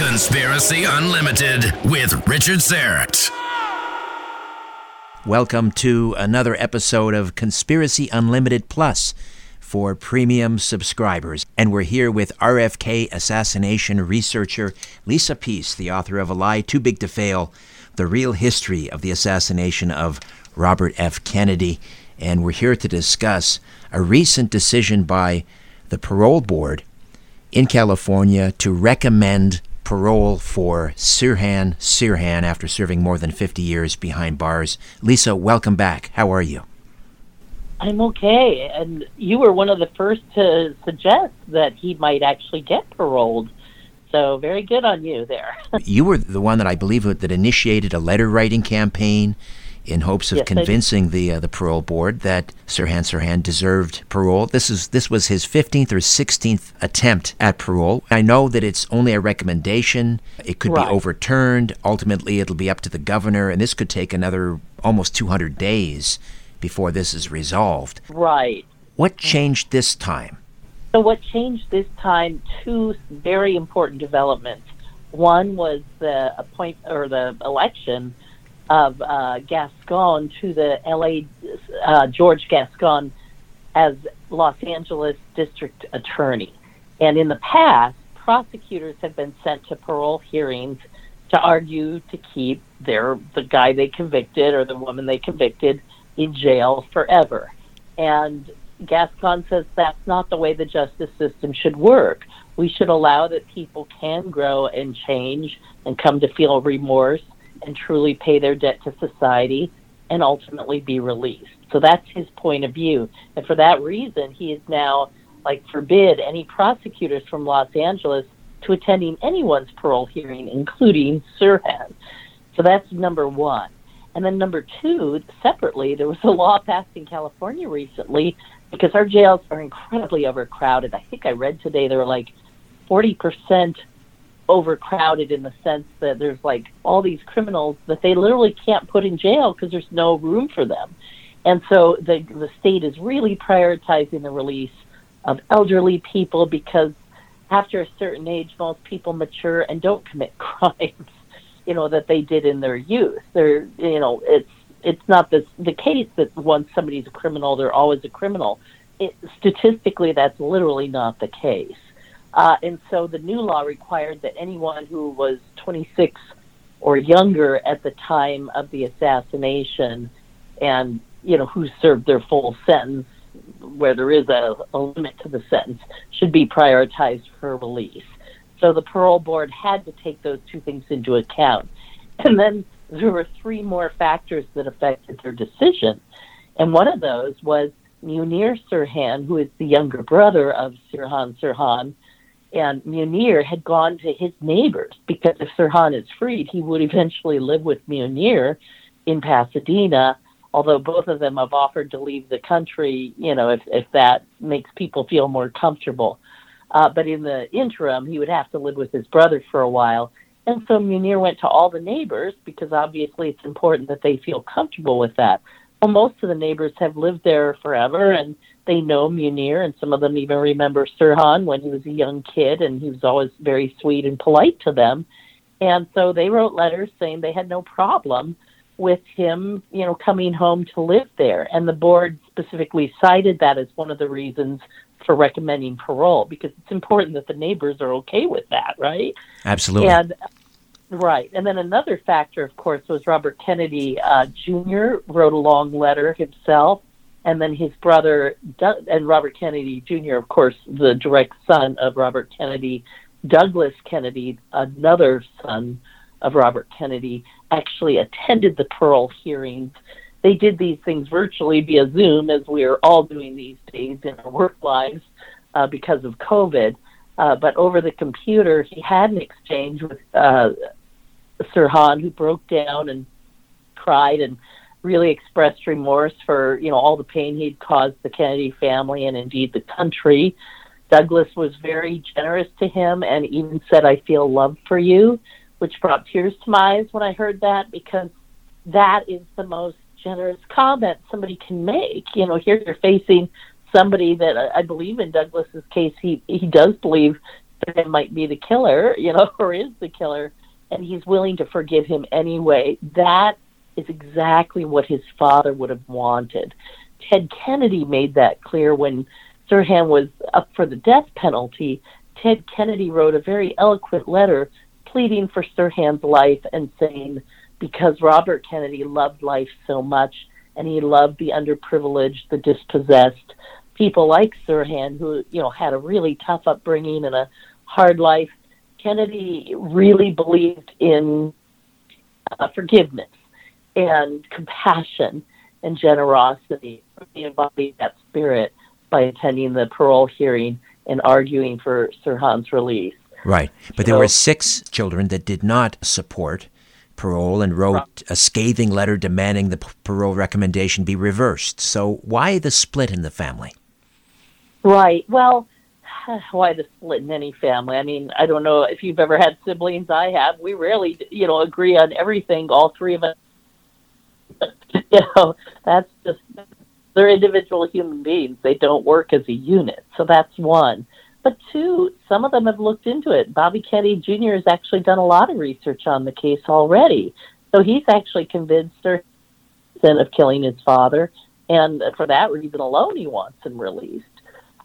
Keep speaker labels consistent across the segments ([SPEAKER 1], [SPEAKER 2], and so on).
[SPEAKER 1] Conspiracy Unlimited with Richard Syrett.
[SPEAKER 2] Welcome to another episode of Conspiracy Unlimited Plus for premium subscribers. And we're here with RFK assassination researcher Lisa Pease, the author of A Lie Too Big to Fail The Real History of the Assassination of Robert F. Kennedy. And we're here to discuss a recent decision by the parole board in California to recommend parole for Sirhan Sirhan after serving more than 50 years behind bars. Lisa, welcome back. How are you?
[SPEAKER 3] I'm okay. And you were one of the first to suggest that he might actually get paroled. So very good on you there.
[SPEAKER 2] you were the one that I believe that initiated a letter writing campaign in hopes of yes, convincing the uh, the parole board that Sirhan Sirhan deserved parole. This is this was his 15th or 16th attempt at parole. I know that it's only a recommendation. It could right. be overturned. Ultimately, it'll be up to the governor, and this could take another almost 200 days before this is resolved.
[SPEAKER 3] Right.
[SPEAKER 2] What changed this time?
[SPEAKER 3] So, what changed this time? Two very important developments. One was the appoint or the election of uh, Gascon to the LA uh, George Gascon as Los Angeles District Attorney. And in the past, prosecutors have been sent to parole hearings to argue to keep their the guy they convicted or the woman they convicted in jail forever. And Gascon says that's not the way the justice system should work. We should allow that people can grow and change and come to feel remorse and truly pay their debt to society and ultimately be released. So that's his point of view. And for that reason, he is now like forbid any prosecutors from Los Angeles to attending anyone's parole hearing, including Sirhan. So that's number one. And then number two, separately, there was a law passed in California recently because our jails are incredibly overcrowded. I think I read today there were like 40% overcrowded in the sense that there's like all these criminals that they literally can't put in jail because there's no room for them. And so the the state is really prioritizing the release of elderly people because after a certain age most people mature and don't commit crimes you know that they did in their youth. They're you know it's it's not this the case that once somebody's a criminal they're always a criminal. It, statistically, that's literally not the case. Uh, and so the new law required that anyone who was 26 or younger at the time of the assassination and you know who served their full sentence where there is a, a limit to the sentence should be prioritized for release so the parole board had to take those two things into account. And then there were three more factors that affected their decision. And one of those was Munir Sirhan, who is the younger brother of Sirhan Sirhan. And Munir had gone to his neighbors because if Sirhan is freed, he would eventually live with Munir in Pasadena. Although both of them have offered to leave the country, you know, if, if that makes people feel more comfortable. Uh, but in the interim, he would have to live with his brother for a while. And so Munir went to all the neighbors because obviously it's important that they feel comfortable with that. Well, most of the neighbors have lived there forever and they know Munir, and some of them even remember Sirhan when he was a young kid, and he was always very sweet and polite to them. And so they wrote letters saying they had no problem with him, you know, coming home to live there. And the board specifically cited that as one of the reasons for recommending parole because it's important that the neighbors are okay with that, right?
[SPEAKER 2] Absolutely.
[SPEAKER 3] And right, and then another factor, of course, was Robert Kennedy uh, Jr. wrote a long letter himself, and then his brother and Robert Kennedy Jr., of course, the direct son of Robert Kennedy, Douglas Kennedy, another son of Robert Kennedy, actually attended the Pearl hearings they did these things virtually via Zoom, as we are all doing these days in our work lives uh, because of COVID. Uh, but over the computer, he had an exchange with uh, Sirhan, who broke down and cried and really expressed remorse for you know all the pain he'd caused the Kennedy family and indeed the country. Douglas was very generous to him and even said, "I feel love for you," which brought tears to my eyes when I heard that because that is the most generous comment somebody can make. You know, here you're facing somebody that I believe in Douglas's case, he he does believe that it might be the killer, you know, or is the killer, and he's willing to forgive him anyway. That is exactly what his father would have wanted. Ted Kennedy made that clear when Sirhan was up for the death penalty. Ted Kennedy wrote a very eloquent letter pleading for Sirhan's life and saying, because Robert Kennedy loved life so much and he loved the underprivileged, the dispossessed, people like Sirhan who, you know, had a really tough upbringing and a hard life. Kennedy really believed in uh, forgiveness and compassion and generosity. He embodied that spirit by attending the parole hearing and arguing for Sirhan's release.
[SPEAKER 2] Right. But there were six children that did not support parole and wrote a scathing letter demanding the parole recommendation be reversed. So why the split in the family?
[SPEAKER 3] Right. Well, why the split in any family? I mean, I don't know if you've ever had siblings. I have. We rarely, you know, agree on everything. All three of us. you know, that's just they're individual human beings. They don't work as a unit. So that's one. But two, some of them have looked into it. Bobby Kennedy Jr. has actually done a lot of research on the case already. So he's actually convinced her of killing his father, and for that reason alone, he wants him released.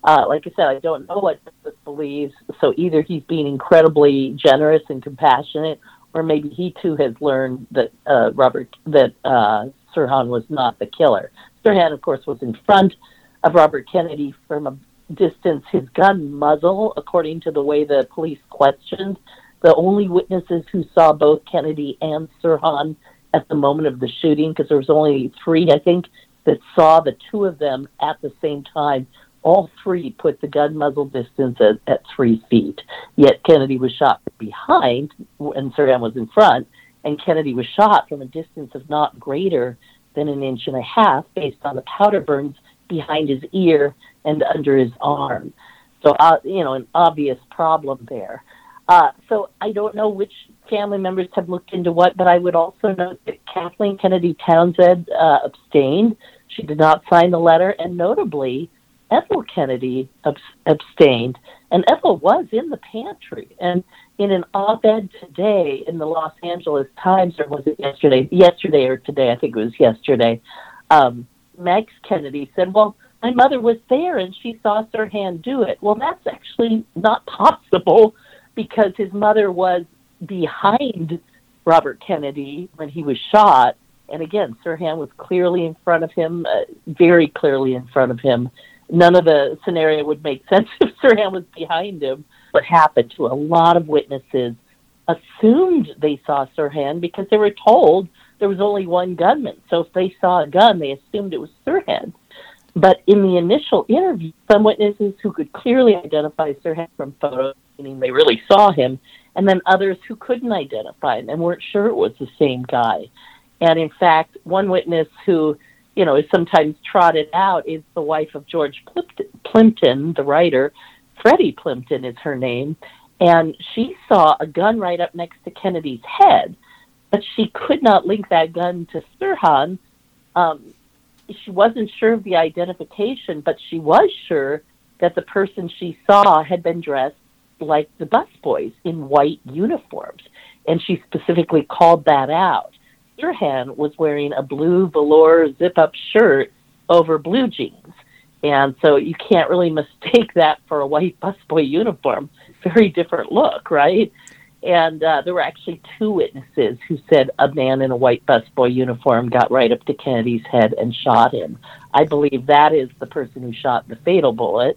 [SPEAKER 3] Uh, like I said, I don't know what Justice believes. So either he's being incredibly generous and compassionate, or maybe he too has learned that uh, Robert that uh, Sirhan was not the killer. Sirhan, of course, was in front of Robert Kennedy from a distance his gun muzzle, according to the way the police questioned. The only witnesses who saw both Kennedy and Sirhan at the moment of the shooting, because there was only three, I think, that saw the two of them at the same time. All three put the gun muzzle distance at, at three feet. Yet Kennedy was shot behind, and Sirhan was in front, and Kennedy was shot from a distance of not greater than an inch and a half, based on the powder burns behind his ear and under his arm. So, uh, you know, an obvious problem there. Uh, so I don't know which family members have looked into what, but I would also note that Kathleen Kennedy Townsend uh, abstained. She did not sign the letter, and notably, Ethel Kennedy abs- abstained. And Ethel was in the pantry. And in an op-ed today in the Los Angeles Times, or was it yesterday? Yesterday or today? I think it was yesterday. Um, Max Kennedy said, "Well, my mother was there and she saw Sirhan do it. Well, that's actually not possible because his mother was behind Robert Kennedy when he was shot. And again, Sirhan was clearly in front of him, uh, very clearly in front of him. None of the scenario would make sense if Sirhan was behind him. What happened to a lot of witnesses assumed they saw Sirhan because they were told there was only one gunman. So if they saw a gun, they assumed it was Sirhan. But in the initial interview, some witnesses who could clearly identify Sirhan from photos, meaning they really saw him, and then others who couldn't identify him and weren't sure it was the same guy. And in fact, one witness who, you know, is sometimes trotted out is the wife of George Plimpton, the writer. Freddie Plimpton is her name. And she saw a gun right up next to Kennedy's head, but she could not link that gun to Sirhan. Um, she wasn't sure of the identification, but she was sure that the person she saw had been dressed like the busboys in white uniforms. And she specifically called that out. Sirhan was wearing a blue velour zip up shirt over blue jeans. And so you can't really mistake that for a white busboy uniform. Very different look, right? And uh, there were actually two witnesses who said a man in a white busboy uniform got right up to Kennedy's head and shot him. I believe that is the person who shot the fatal bullet.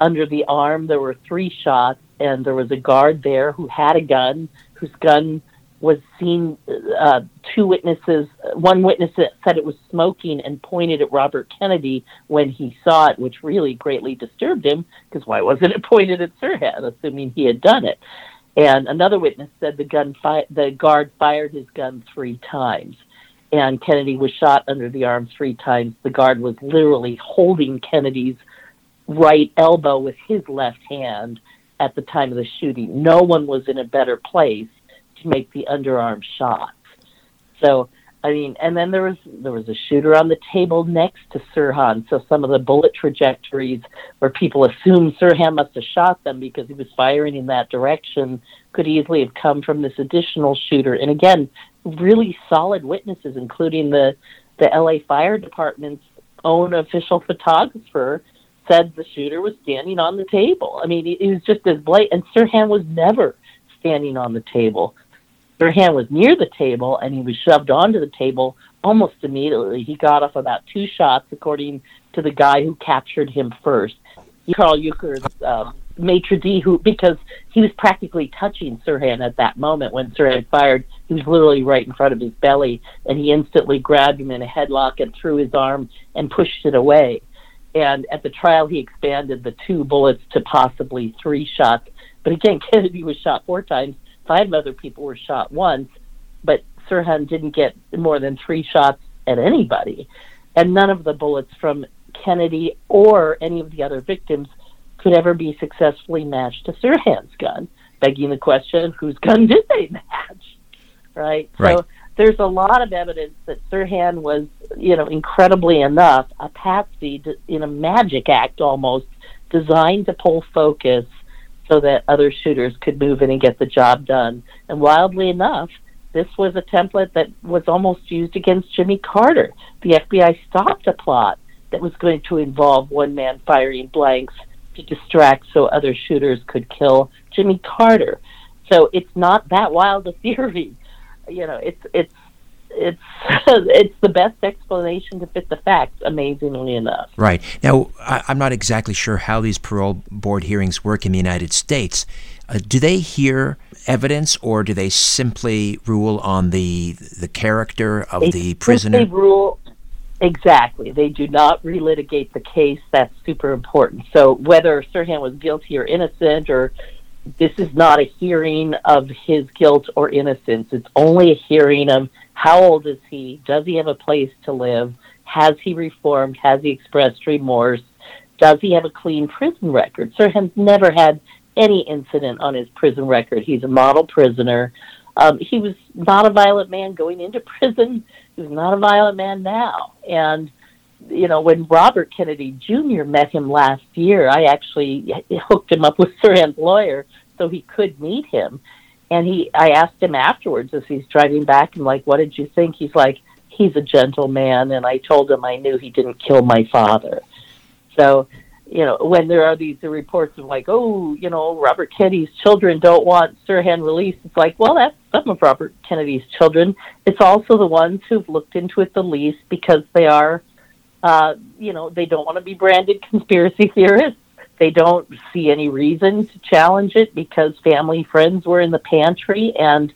[SPEAKER 3] Under the arm, there were three shots, and there was a guard there who had a gun, whose gun was seen. Uh, two witnesses, one witness said it was smoking and pointed at Robert Kennedy when he saw it, which really greatly disturbed him because why wasn't it pointed at Sirhan, assuming he had done it? And another witness said the gun fi- the guard fired his gun three times, and Kennedy was shot under the arm three times. The guard was literally holding Kennedy's right elbow with his left hand at the time of the shooting. No one was in a better place to make the underarm shots. So I mean, and then there was there was a shooter on the table next to Sirhan. So some of the bullet trajectories where people assume Sirhan must have shot them because he was firing in that direction could easily have come from this additional shooter. And again, really solid witnesses, including the the LA Fire Department's own official photographer, said the shooter was standing on the table. I mean, it was just as blatant. And Sirhan was never standing on the table. Sirhan was near the table and he was shoved onto the table almost immediately. He got off about two shots, according to the guy who captured him first. Karl Uecker's uh, maitre d' who because he was practically touching Sirhan at that moment when Sirhan fired. He was literally right in front of his belly, and he instantly grabbed him in a headlock and threw his arm and pushed it away. And at the trial, he expanded the two bullets to possibly three shots. But again, Kennedy was shot four times. Five other people were shot once, but Sirhan didn't get more than three shots at anybody. And none of the bullets from Kennedy or any of the other victims could ever be successfully matched to Sirhan's gun, begging the question, whose gun did they match? Right?
[SPEAKER 2] Right.
[SPEAKER 3] So there's a lot of evidence that Sirhan was, you know, incredibly enough, a patsy in a magic act almost, designed to pull focus so that other shooters could move in and get the job done. And wildly enough, this was a template that was almost used against Jimmy Carter. The FBI stopped a plot that was going to involve one man firing blanks to distract so other shooters could kill Jimmy Carter. So it's not that wild a theory. You know, it's it's it's it's the best explanation to fit the facts, amazingly enough.
[SPEAKER 2] Right. Now, I, am not exactly sure how these parole board hearings work in the United States. Uh, do they hear evidence, or do they simply rule on the the character of
[SPEAKER 3] they
[SPEAKER 2] the prisoner?
[SPEAKER 3] They rule exactly. They do not relitigate the case. That's super important. So whether Sirhan was guilty or innocent, or this is not a hearing of his guilt or innocence. It's only a hearing of how old is he? Does he have a place to live? Has he reformed? Has he expressed remorse? Does he have a clean prison record? Sirhan's never had any incident on his prison record. He's a model prisoner. Um, he was not a violent man going into prison. He was not a violent man now. And, you know, when Robert Kennedy Jr. met him last year, I actually hooked him up with Sirhan's lawyer so he could meet him. And he, I asked him afterwards as he's driving back, and like, what did you think? He's like, he's a gentleman, and I told him I knew he didn't kill my father. So, you know, when there are these reports of like, oh, you know, Robert Kennedy's children don't want Sirhan released, it's like, well, that's some of Robert Kennedy's children. It's also the ones who've looked into it the least because they are, uh, you know, they don't want to be branded conspiracy theorists they don't see any reason to challenge it because family friends were in the pantry. And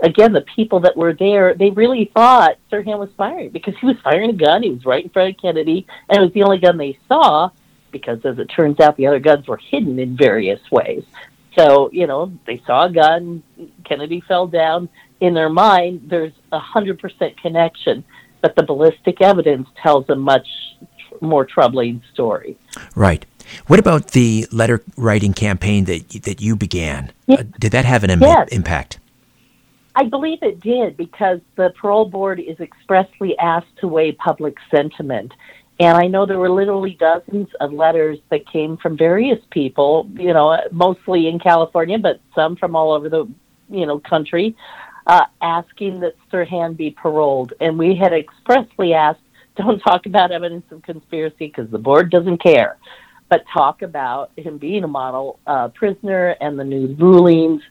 [SPEAKER 3] again the people that were there they really thought Sirhan was firing because he was firing a gun. He was right in front of Kennedy. And it was the only gun they saw because as it turns out the other guns were hidden in various ways. So you know they saw a gun. Kennedy fell down. In their mind there's a hundred percent connection but the ballistic evidence tells a much more troubling story.
[SPEAKER 2] Right what about the letter writing campaign that that you began? Uh, did that have an Im-
[SPEAKER 3] yes.
[SPEAKER 2] impact?
[SPEAKER 3] I believe it did because the parole board is expressly asked to weigh public sentiment. And I know there were literally dozens of letters that came from various people, you know, mostly in California, but some from all over the, you know, country, uh, asking that Sirhan be paroled. And we had expressly asked, don't talk about evidence of conspiracy because the board doesn't care but talk about him being a model uh, prisoner and the new rulings,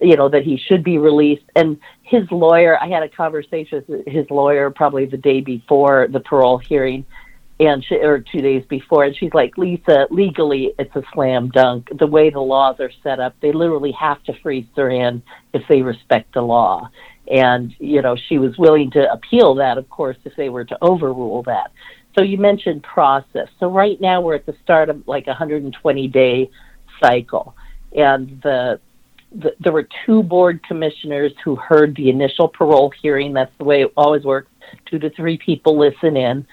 [SPEAKER 3] you know, that he should be released. And his lawyer, I had a conversation with his lawyer probably the day before the parole hearing, and she, or two days before, and she's like, Lisa, legally, it's a slam dunk. The way the laws are set up, they literally have to freeze Sirhan if they respect the law. And, you know, she was willing to appeal that, of course, if they were to overrule that. So you mentioned process. So right now we're at the start of like a 120 day cycle, and the, the there were two board commissioners who heard the initial parole hearing. That's the way it always works. Two to three people listen in,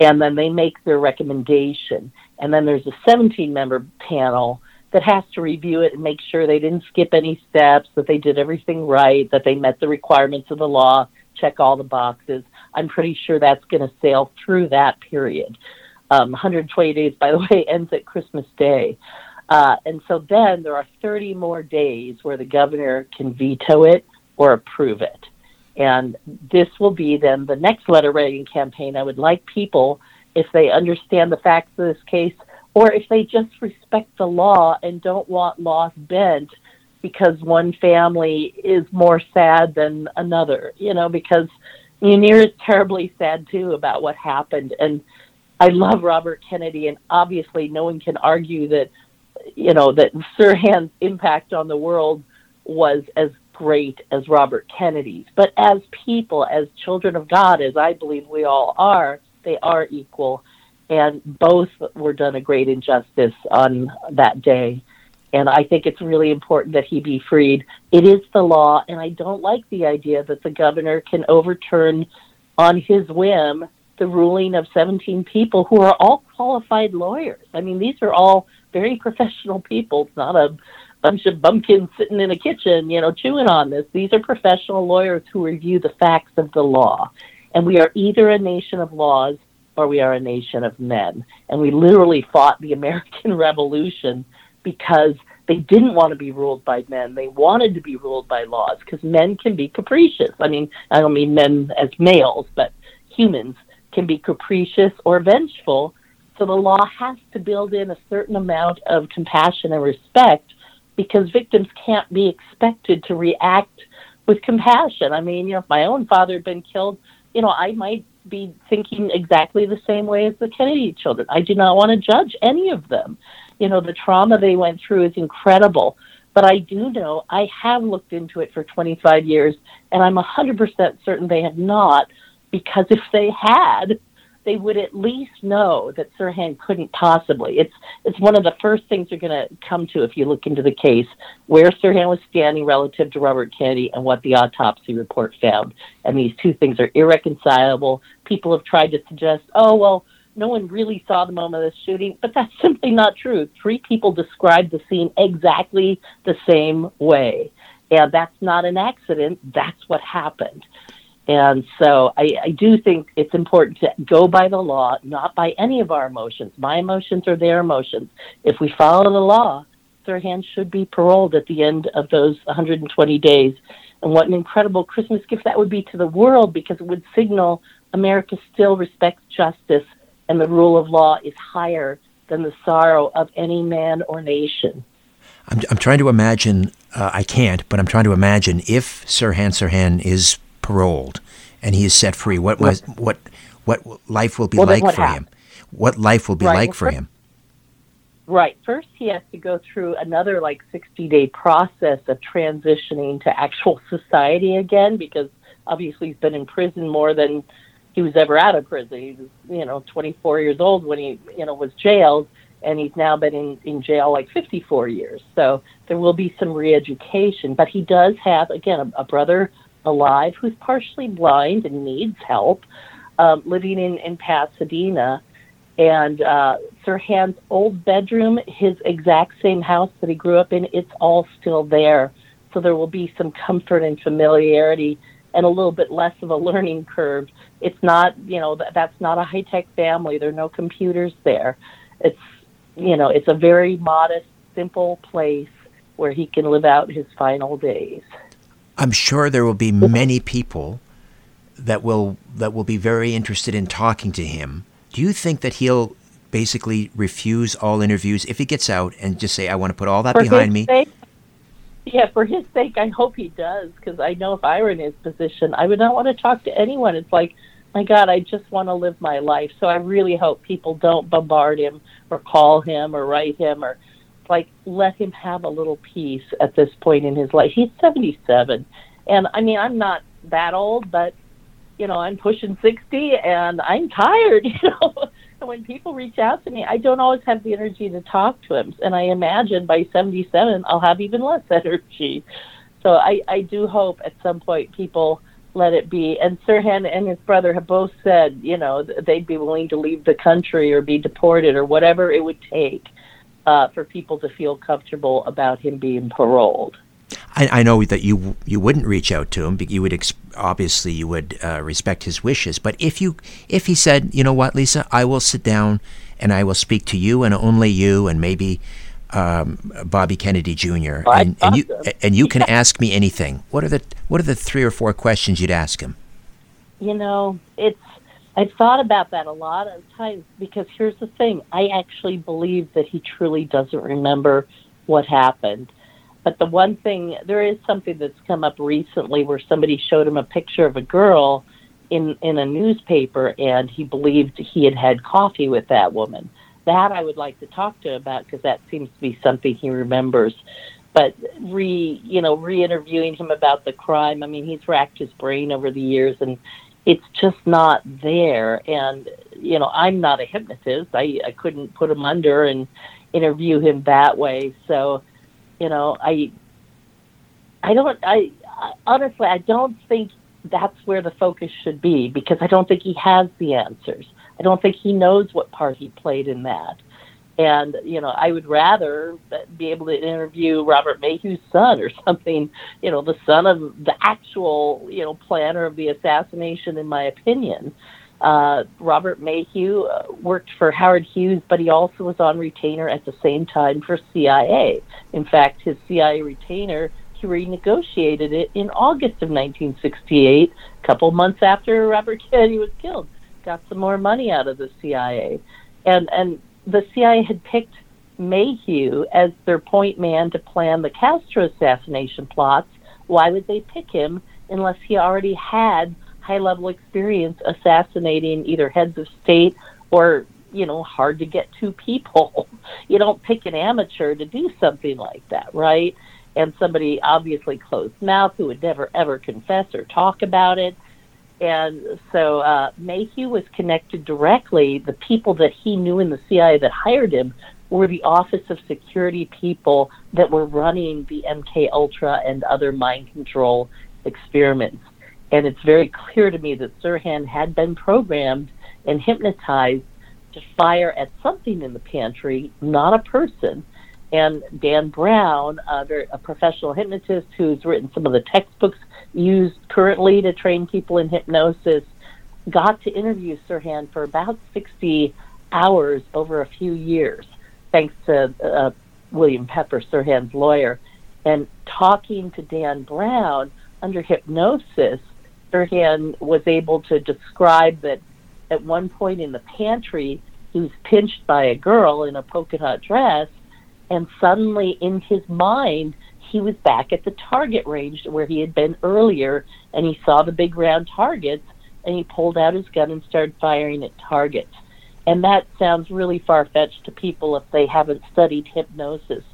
[SPEAKER 3] and then they make their recommendation. And then there's a 17 member panel that has to review it and make sure they didn't skip any steps, that they did everything right, that they met the requirements of the law, check all the boxes I'm pretty sure that's going to sail through that period. Um, 120 days, by the way, ends at Christmas Day. Uh, and so then there are 30 more days where the governor can veto it or approve it. And this will be then the next letter writing campaign. I would like people, if they understand the facts of this case, or if they just respect the law and don't want laws bent because one family is more sad than another, you know, because Munir is terribly sad too about what happened. And I love Robert Kennedy, and obviously no one can argue that, you know, that Sirhan's impact on the world was as great as Robert Kennedy's. But as people, as children of God, as I believe we all are, they are equal. And both were done a great injustice on that day. And I think it's really important that he be freed. It is the law, and I don't like the idea that the governor can overturn on his whim the ruling of 17 people who are all qualified lawyers. I mean, these are all very professional people. It's not a bunch of bumpkins sitting in a kitchen, you know, chewing on this. These are professional lawyers who review the facts of the law. And we are either a nation of laws or we are a nation of men. And we literally fought the American Revolution because they didn't want to be ruled by men. They wanted to be ruled by laws because men can be capricious. I mean, I don't mean men as males, but humans can be capricious or vengeful. So the law has to build in a certain amount of compassion and respect because victims can't be expected to react with compassion. I mean, you know, if my own father had been killed, you know, I might be thinking exactly the same way as the Kennedy children. I do not want to judge any of them. You know, the trauma they went through is incredible. But I do know I have looked into it for 25 years, and I'm 100% certain they have not, because if they had, they would at least know that Sirhan couldn't possibly. It's it's one of the first things you're going to come to if you look into the case, where Sirhan was standing relative to Robert Kennedy and what the autopsy report found. And these two things are irreconcilable. People have tried to suggest, oh well, no one really saw the moment of the shooting, but that's simply not true. Three people described the scene exactly the same way. And that's not an accident. That's what happened. And so I, I do think it's important to go by the law, not by any of our emotions. My emotions are their emotions. If we follow the law, Sirhan should be paroled at the end of those 120 days. And what an incredible Christmas gift that would be to the world because it would signal America still respects justice and the rule of law is higher than the sorrow of any man or nation.
[SPEAKER 2] I'm, I'm trying to imagine, uh, I can't, but I'm trying to imagine if Sirhan Sirhan is paroled and he is set free, what was what what life will be
[SPEAKER 3] well,
[SPEAKER 2] like for
[SPEAKER 3] happened?
[SPEAKER 2] him? What life will be
[SPEAKER 3] right.
[SPEAKER 2] like
[SPEAKER 3] well,
[SPEAKER 2] for
[SPEAKER 3] first,
[SPEAKER 2] him?
[SPEAKER 3] Right. First, he has to go through another like 60 day process of transitioning to actual society again because obviously he's been in prison more than he was ever out of prison. He was, you know, 24 years old when he, you know, was jailed, and he's now been in, in jail like 54 years. So there will be some re-education. But he does have, again, a, a brother alive who's partially blind and needs help, um, living in, in Pasadena. And uh, Sirhan's old bedroom, his exact same house that he grew up in, it's all still there. So there will be some comfort and familiarity and a little bit less of a learning curve. It's not, you know, th- that's not a high tech family. There are no computers there. It's, you know, it's a very modest, simple place where he can live out his final days.
[SPEAKER 2] I'm sure there will be many people that will that will be very interested in talking to him. Do you think that he'll basically refuse all interviews if he gets out and just say, "I want to put all that
[SPEAKER 3] For
[SPEAKER 2] behind me"?
[SPEAKER 3] Sake, yeah, for his sake, I hope he does because I know if I were in his position, I would not want to talk to anyone. It's like, my God, I just want to live my life. So I really hope people don't bombard him or call him or write him or like let him have a little peace at this point in his life. He's 77. And I mean, I'm not that old, but you know, I'm pushing 60 and I'm tired, you know. And when people reach out to me, I don't always have the energy to talk to them. And I imagine by 77, I'll have even less energy. So I, I do hope at some point people let it be. And Sirhan and his brother have both said, you know, they'd be willing to leave the country or be deported or whatever it would take uh, for people to feel comfortable about him being paroled.
[SPEAKER 2] I, I know that you you wouldn't reach out to him. But you would ex- obviously you would uh, respect his wishes. But if you if he said, you know what, Lisa, I will sit down and I will speak to you and only you, and maybe um, Bobby Kennedy Jr.
[SPEAKER 3] Well,
[SPEAKER 2] and, and you
[SPEAKER 3] awesome.
[SPEAKER 2] and you can ask me anything. What are the what are the three or four questions you'd ask him?
[SPEAKER 3] You know, it's I've thought about that a lot of times because here's the thing: I actually believe that he truly doesn't remember what happened. But the one thing, there is something that's come up recently where somebody showed him a picture of a girl in in a newspaper, and he believed he had had coffee with that woman. That I would like to talk to about because that seems to be something he remembers. But re, you know, re-interviewing him about the crime. I mean, he's racked his brain over the years, and it's just not there. And you know, I'm not a hypnotist. I I couldn't put him under and interview him that way. So, you know, I I don't I, I honestly I don't think that's where the focus should be because I don't think he has the answers. I don't think he knows what part he played in that. And you know, I would rather be able to interview Robert Maheu's son or something. You know, the son of the actual you know planner of the assassination, in my opinion. Uh, Robert Maheu uh, worked for Howard Hughes, but he also was on retainer at the same time for CIA. In fact, his CIA retainer he renegotiated it in August of 1968, a couple months after Robert Kennedy was killed. Got some more money out of the CIA, and and the CIA had picked Maheu as their point man to plan the Castro assassination plots. Why would they pick him unless he already had high level experience assassinating either heads of state or you know hard to get to people you don't pick an amateur to do something like that right and somebody obviously closed mouth who would never ever confess or talk about it and so uh, Maheu was connected directly. The people that he knew in the CIA that hired him were the Office of Security people that were running the MK Ultra and other mind control experiments. And it's very clear to me that Sirhan had been programmed and hypnotized to fire at something in the pantry, not a person. And Dan Brown, uh, a professional hypnotist who's written some of the textbooks used currently to train people in hypnosis, got to interview Sirhan for about 60 hours over a few years, thanks to uh, William Pepper, Sirhan's lawyer. And talking to Dan Brown under hypnosis, Sirhan was able to describe that at one point in the pantry, he was pinched by a girl in a polka dot dress, and suddenly in his mind, he was back at the target range where he had been earlier, and he saw the big round targets, and he pulled out his gun and started firing at targets. And that sounds really far fetched to people if they haven't studied hypnosis.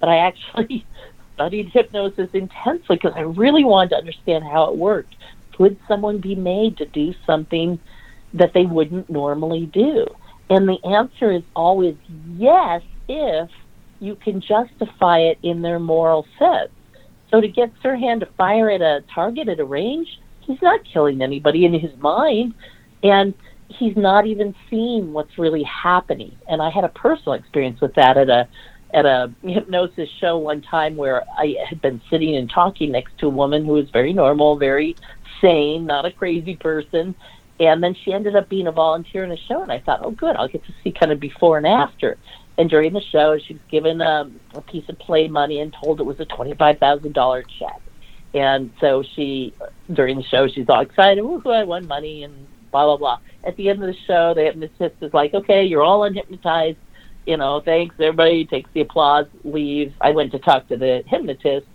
[SPEAKER 3] But I actually studied hypnosis intensely because I really wanted to understand how it worked. Could someone be made to do something that they wouldn't normally do? And the answer is always yes, if you can justify it in their moral sense. So to get Sirhan to fire at a target at a range, he's not killing anybody in his mind, and he's not even seeing what's really happening. And I had a personal experience with that at a at a hypnosis show one time where I had been sitting and talking next to a woman who was very normal, very sane, not a crazy person. And then she ended up being a volunteer in a show, and I thought, oh, good, I'll get to see kind of before and after. And during the show, she was given um, a piece of play money and told it was a twenty-five thousand dollar check. And so she, during the show, she's all excited. Woohoo! I won money and blah blah blah. At the end of the show, the hypnotist is like, "Okay, you're all unhypnotized. You know, thanks. Everybody takes the applause, leaves." I went to talk to the hypnotist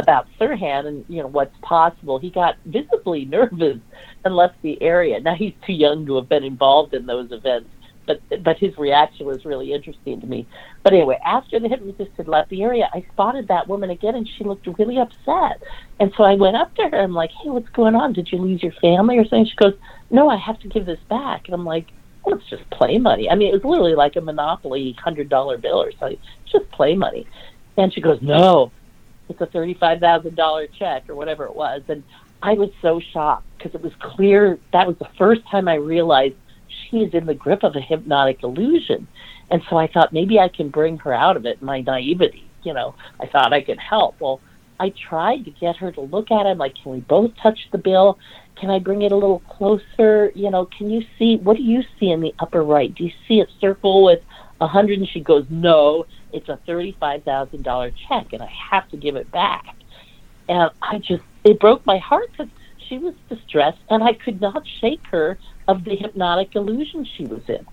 [SPEAKER 3] about Sirhan and you know what's possible. He got visibly nervous and left the area. Now he's too young to have been involved in those events, but but his reaction was really interesting to me. But anyway, after the hypnotist had left the area, I spotted that woman again, and she looked really upset. And so I went up to her. I'm like, "Hey, what's going on? Did you lose your family or something?" She goes, "No, I have to give this back." And I'm like, "Well, it's just play money. I mean, it was literally like a monopoly hundred dollar bill or something. It's just play money." And she goes, "No, it's a thirty-five thousand dollar check or whatever it was." And I was so shocked because it was clear that was the first time I realized she's in the grip of a hypnotic illusion. And so I thought maybe I can bring her out of it, my naivety. You know, I thought I could help. Well, I tried to get her to look at it. I'm like, can we both touch the bill? Can I bring it a little closer? You know, can you see, what do you see in the upper right? Do you see a circle with a hundred? And she goes, no, it's a $35,000 check and I have to give it back. And I just, it broke my heart because she was distressed and I could not shake her of the hypnotic illusion she was in.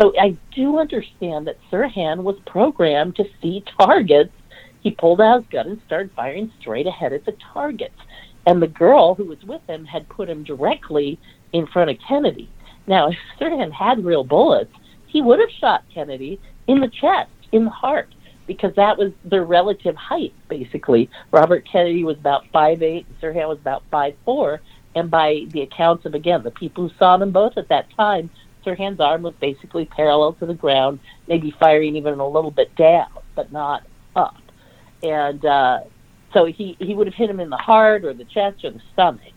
[SPEAKER 3] So I do understand that Sirhan was programmed to see targets. He pulled out his gun and started firing straight ahead at the targets. And the girl who was with him had put him directly in front of Kennedy. Now, if Sirhan had real bullets, he would have shot Kennedy in the chest, in the heart, because that was their relative height, basically. Robert Kennedy was about five eight, Sirhan was about five four. And by the accounts of, again, the people who saw them both at that time, Sirhan's arm was basically parallel to the ground, maybe firing even a little bit down, but not up. And uh, so he, he would have hit him in the heart or the chest or the stomach.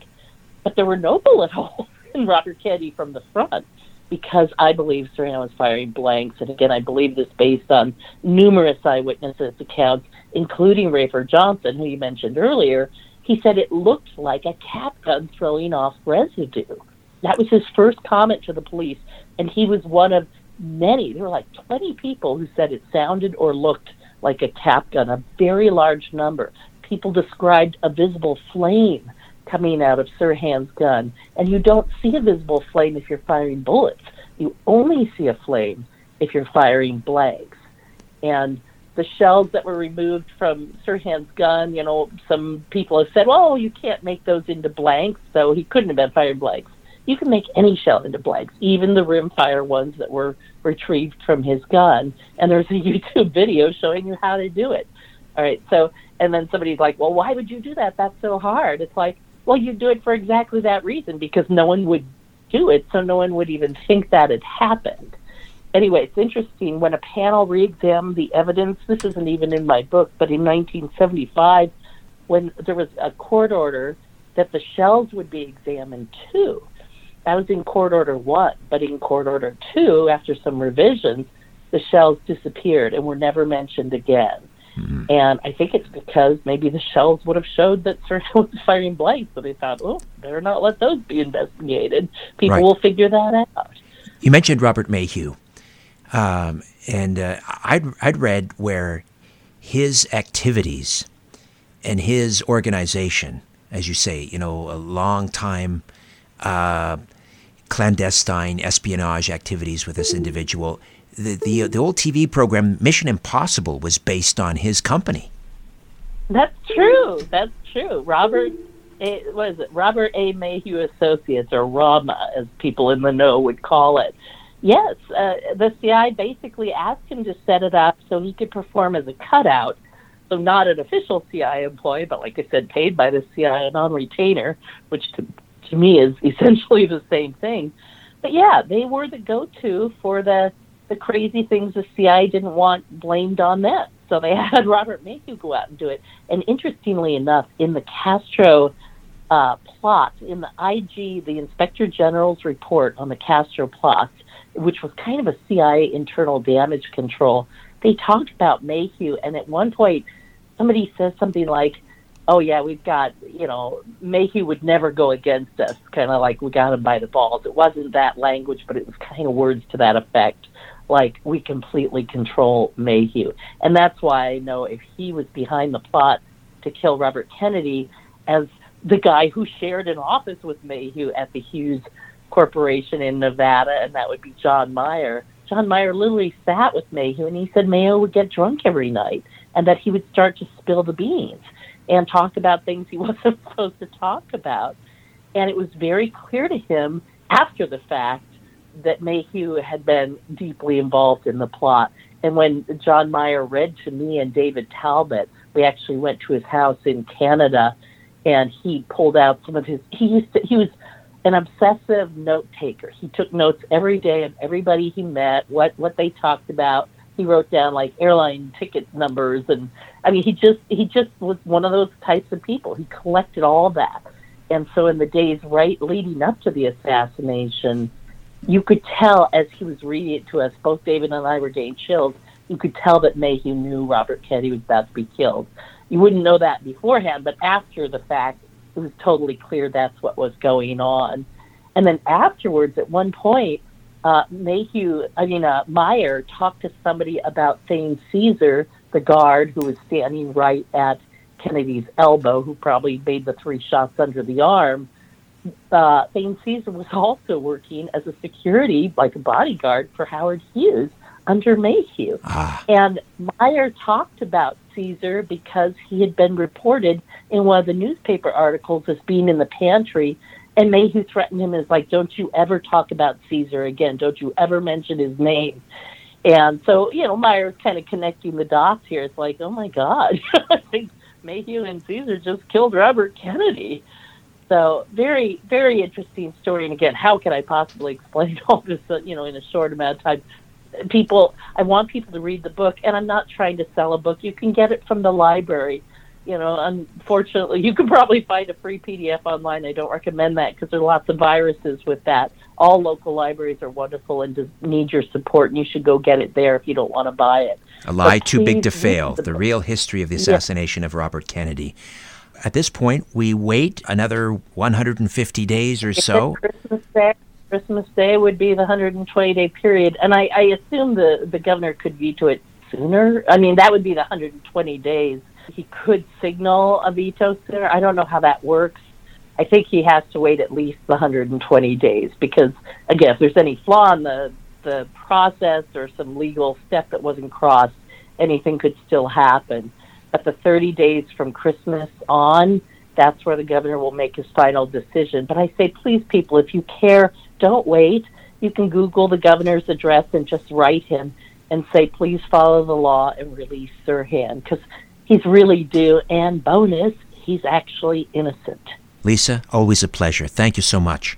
[SPEAKER 3] But there were no bullet holes in Robert Kennedy from the front because I believe Sirhan was firing blanks. And again, I believe this based on numerous eyewitnesses' accounts, including Rafer Johnson, who you mentioned earlier. He said it looked like a cap gun throwing off residue. That was his first comment to the police, and he was one of many. There were like 20 people who said it sounded or looked like a cap gun, a very large number. People described a visible flame coming out of Sirhan's gun, and you don't see a visible flame if you're firing bullets. You only see a flame if you're firing blanks. And the shells that were removed from Sirhan's gun, you know, some people have said, well, you can't make those into blanks, so he couldn't have been firing blanks you can make any shell into blanks, even the rimfire ones that were retrieved from his gun. And there's a YouTube video showing you how to do it. All right, so and then somebody's like, "Well, why would you do that? That's so hard." It's like, well, you do it for exactly that reason because no one would do it, so no one would even think that had happened. Anyway, it's interesting when a panel re-examined the evidence. This isn't even in my book, but in 1975, when there was a court order that the shells would be examined too that was in court order one, but in court order two, after some revisions, the shells disappeared and were never mentioned again. Mm-hmm. And I think it's because maybe the shells would have showed that Sir was firing blanks, so they thought, oh, better not let those be investigated. People right. will figure that out.
[SPEAKER 2] You mentioned Robert Maheu, um, and uh, I'd, I'd read where his activities and his organization, as you say, you know, a long time uh, clandestine espionage activities with this individual. The, the, the old TV program Mission Impossible was based on his company.
[SPEAKER 3] That's true. That's true. Robert, it? Robert A. Maheu Associates, or RAMA, as people in the know would call it. Yes, uh, the CIA basically asked him to set it up so he could perform as a cutout. So not an official CIA employee, but like I said, paid by the CIA on retainer, which to to me is essentially the same thing. But yeah, they were the go-to for the the crazy things the CIA didn't want blamed on them. So they had Robert Maheu go out and do it. And interestingly enough, in the Castro uh, plot, in the IG, the Inspector General's report on the Castro plot, which was kind of a CIA internal damage control, they talked about Maheu. And at one point, somebody says something like, oh yeah, we've got you know Maheu would never go against us, kind of like we got him by the balls. It wasn't that language, but it was kind of words to that effect, like we completely control Maheu. and that's why I know if he was behind the plot to kill Robert Kennedy, as the guy who shared an office with Maheu at the Hughes Corporation in Nevada, and that would be John Meier. John Meier literally sat with Maheu and he said Maheu would get drunk every night, and that he would start to spill the beans and talk about things he wasn't supposed to talk about. And it was very clear to him after the fact that Maheu had been deeply involved in the plot. And when John Meier read to me and David Talbot, we actually went to his house in Canada and he pulled out some of his he used to he was an obsessive note taker. He took notes every day of everybody he met, what what they talked about, he wrote down like airline ticket numbers and I mean he just he just was one of those types of people. He collected all that. And so in the days right leading up to the assassination, you could tell as he was reading it to us, both David and I were getting chills, you could tell that Maheu knew Robert Kennedy was about to be killed. you wouldn't know that beforehand, but after the fact, it was totally clear that's what was going on. And then afterwards, at one point, uh, Maheu, I mean, uh, Meier talked to somebody about Thane Cesar, the guard who was standing right at Kennedy's elbow, who probably made the three shots under the arm. Uh, Thane Cesar was also working as a security, like a bodyguard for Howard Hughes under Maheu.
[SPEAKER 2] Ah.
[SPEAKER 3] And Meier talked about Cesar because he had been reported in one of the newspaper articles as being in the pantry. And Maheu threatened him as like, "Don't you ever talk about Cesar again? Don't you ever mention his name?" And so, you know, Meier's kind of connecting the dots here. It's like, oh my God, Maheu and Cesar just killed Robert Kennedy. So very, very interesting story. And again, how can I possibly explain all this, uh, you know, in a short amount of time? People, I want people to read the book, and I'm not trying to sell a book. You can get it from the library. You know, unfortunately, you can probably find a free PDF online. I don't recommend that because there are lots of viruses with that. All local libraries are wonderful and need your support, and you should go get it there if you don't want to buy it.
[SPEAKER 2] A lie
[SPEAKER 3] But
[SPEAKER 2] too big to fail.
[SPEAKER 3] the
[SPEAKER 2] The real history of the assassination of Robert Kennedy. At this point, we wait another 150 days or so.
[SPEAKER 3] Christmas Day. Christmas Day would be the 120 day period, and I, I assume the the governor could veto it sooner. I mean, that would be the 120 days. He could signal a veto sooner. I don't know how that works. I think he has to wait at least the 120 days because, again, if there's any flaw in the the process or some legal step that wasn't crossed, anything could still happen. But the 30 days from Christmas on, that's where the governor will make his final decision. But I say, please, people, if you care, don't wait. You can Google the governor's address and just write him and say, please follow the law and release Sirhan because he's really due. And bonus, he's actually innocent.
[SPEAKER 2] Lisa, always a pleasure. Thank you so much.